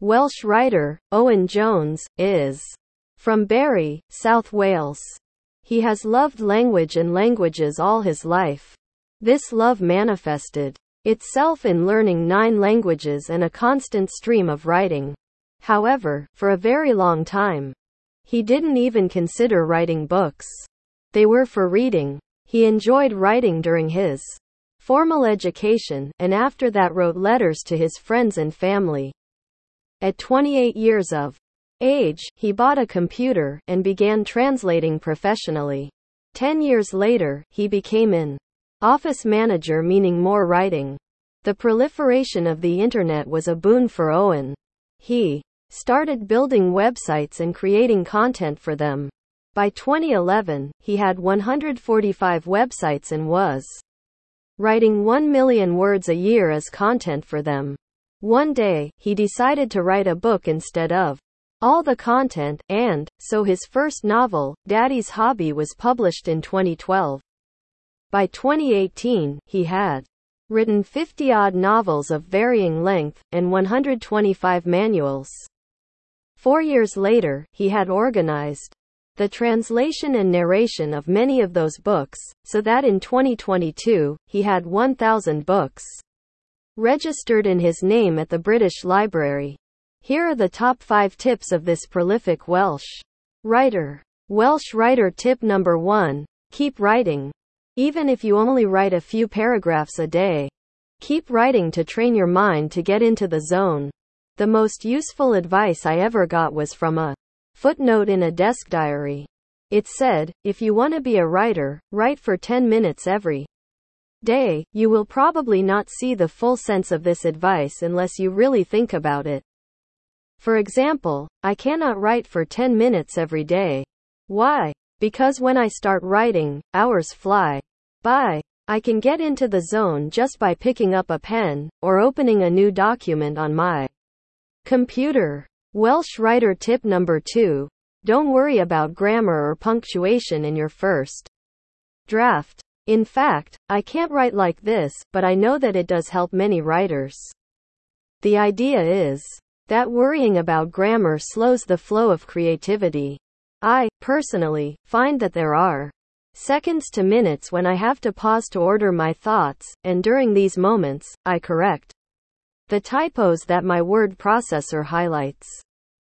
Welsh writer, Owen Jones, is from Barry, South Wales. He has loved language and languages all his life. This love manifested itself in learning nine languages and a constant stream of writing. However, for a very long time, he didn't even consider writing books. They were for reading. He enjoyed writing during his formal education, and after that wrote letters to his friends and family. At 28 years of age, he bought a computer and began translating professionally. Ten years later, he became an office manager meaning more writing. The proliferation of the internet was a boon for Owen. He started building websites and creating content for them. By 2011, he had 145 websites and was writing 1 million words a year as content for them. One day, he decided to write a book instead of all the content, and, so his first novel, Daddy's Hobby was published in 2012. By 2018, he had written 50 odd novels of varying length, and 125 manuals. Four years later, he had organized the translation and narration of many of those books, so that in 2022, he had 1,000 books registered in his name at the British Library. Here are the top 5 tips of this prolific Welsh writer. Welsh writer tip number 1 Keep writing. Even if you only write a few paragraphs a day, keep writing to train your mind to get into the zone. The most useful advice I ever got was from a footnote in a desk diary. It said, if you want to be a writer, write for 10 minutes every day, you will probably not see the full sense of this advice unless you really think about it. For example, I cannot write for 10 minutes every day. Why? Because when I start writing, hours fly by. I can get into the zone just by picking up a pen, or opening a new document on my computer. Welsh writer tip number 2. Don't worry about grammar or punctuation in your first draft. In fact, I can't write like this, but I know that it does help many writers. The idea is that worrying about grammar slows the flow of creativity. I, personally, find that there are seconds to minutes when I have to pause to order my thoughts, and during these moments, I correct the typos that my word processor highlights.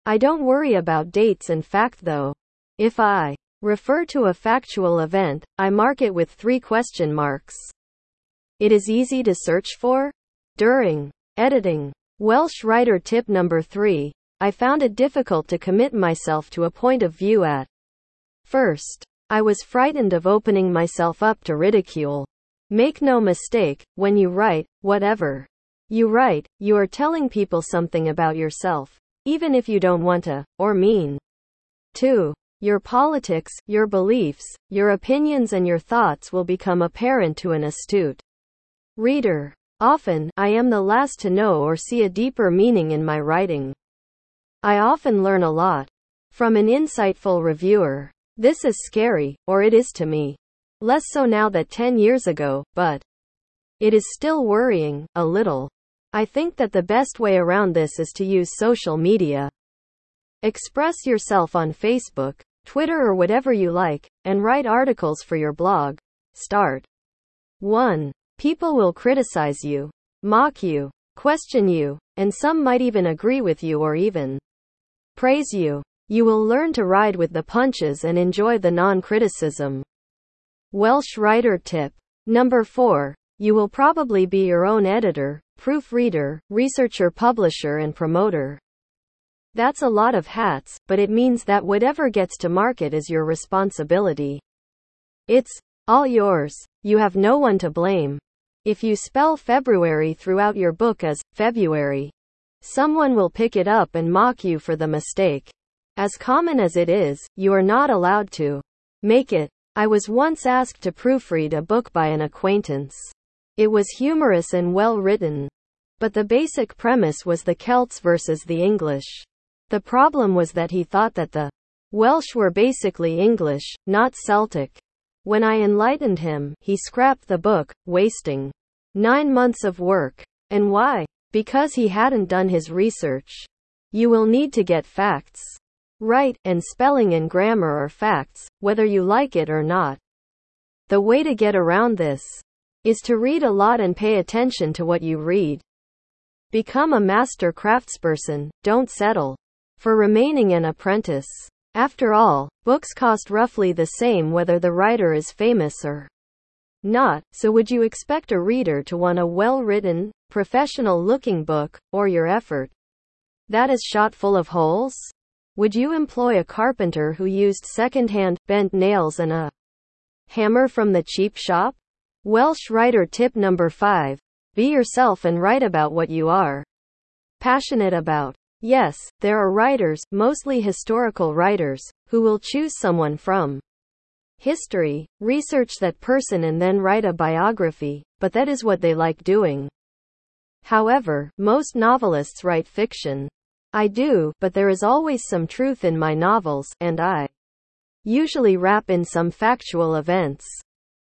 I don't worry about dates and fact though. If I refer to a factual event, I mark it with three question marks. It is easy to search for? During editing. Welsh writer tip number three. I found it difficult to commit myself to a point of view at first. I was frightened of opening myself up to ridicule. Make no mistake, when you write, whatever you write, you are telling people something about yourself, even if you don't want to, or mean to. Your politics, your beliefs, your opinions and your thoughts will become apparent to an astute reader. Often, I am the last to know or see a deeper meaning in my writing. I often learn a lot from an insightful reviewer. This is scary, or it is to me. Less so now that 10 years ago, but it is still worrying, a little. I think that the best way around this is to use social media. Express yourself on Facebook, Twitter or whatever you like, and write articles for your blog. Start. 1. People will criticize you, mock you, question you, and some might even agree with you or even praise you. You will learn to ride with the punches and enjoy the non-criticism. Welsh writer tip. Number 4. You will probably be your own editor, proofreader, researcher, publisher, and promoter. That's a lot of hats, but it means that whatever gets to market is your responsibility. It's All yours. You have no one to blame. If you spell February throughout your book as February, someone will pick it up and mock you for the mistake. As common as it is, you are not allowed to make it. I was once asked to proofread a book by an acquaintance. It was humorous and well written. But the basic premise was the Celts versus the English. The problem was that he thought that the Welsh were basically English, not Celtic. When I enlightened him, he scrapped the book, wasting nine months of work. And why? Because he hadn't done his research. You will need to get facts right, and spelling and grammar are facts, whether you like it or not. The way to get around this is to read a lot and pay attention to what you read. Become a master craftsperson, don't settle for remaining an apprentice. After all, books cost roughly the same whether the writer is famous or not, so would you expect a reader to want a well written, professional looking book, or your effort that is shot full of holes? Would you employ a carpenter who used second hand, bent nails and a hammer from the cheap shop? Welsh writer tip number 5 be yourself and write about what you are passionate about. Yes, there are writers, mostly historical writers, who will choose someone from history, research that person and then write a biography, but that is what they like doing. However, most novelists write fiction. I do, but there is always some truth in my novels, and I usually wrap in some factual events.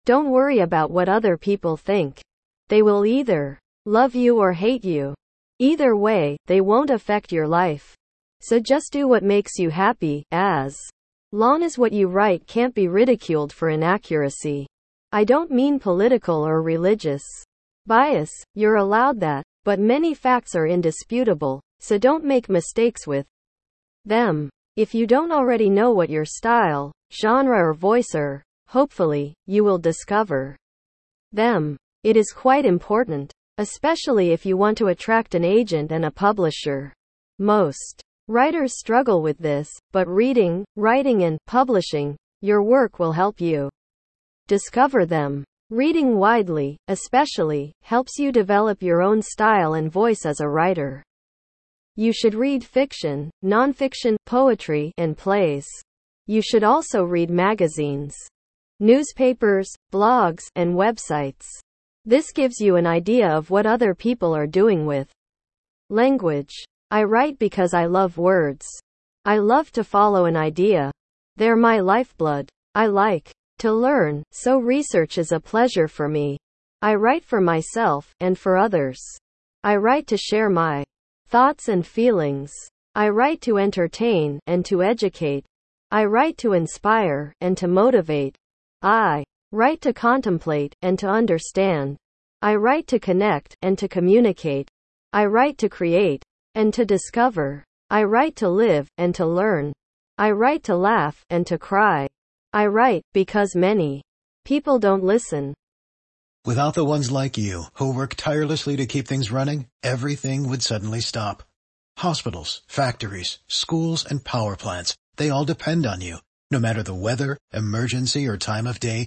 Don't worry about what other people think. They will either love you or hate you. Either way, they won't affect your life. So just do what makes you happy, as long as what you write can't be ridiculed for inaccuracy. I don't mean political or religious bias, you're allowed that, but many facts are indisputable, so don't make mistakes with them. If you don't already know what your style, genre or voice are, hopefully, you will discover them. It is quite important, especially if you want to attract an agent and a publisher. Most writers struggle with this, but reading, writing, and publishing your work will help you discover them. Reading widely, especially, helps you develop your own style and voice as a writer. You should read fiction, nonfiction, poetry, and plays. You should also read magazines, newspapers, blogs, and websites. This gives you an idea of what other people are doing with language. I write because I love words. I love to follow an idea. They're my lifeblood. I like to learn, so research is a pleasure for me. I write for myself and for others. I write to share my thoughts and feelings. I write to entertain and to educate. I write to inspire and to motivate. I Write to contemplate, and to understand. I write to connect, and to communicate. I write to create, and to discover. I write to live, and to learn. I write to laugh, and to cry. I write, because many people don't listen. Without the ones like you, who work tirelessly to keep things running, everything would suddenly stop. Hospitals, factories, schools, and power plants, they all depend on you. No matter the weather, emergency, or time of day,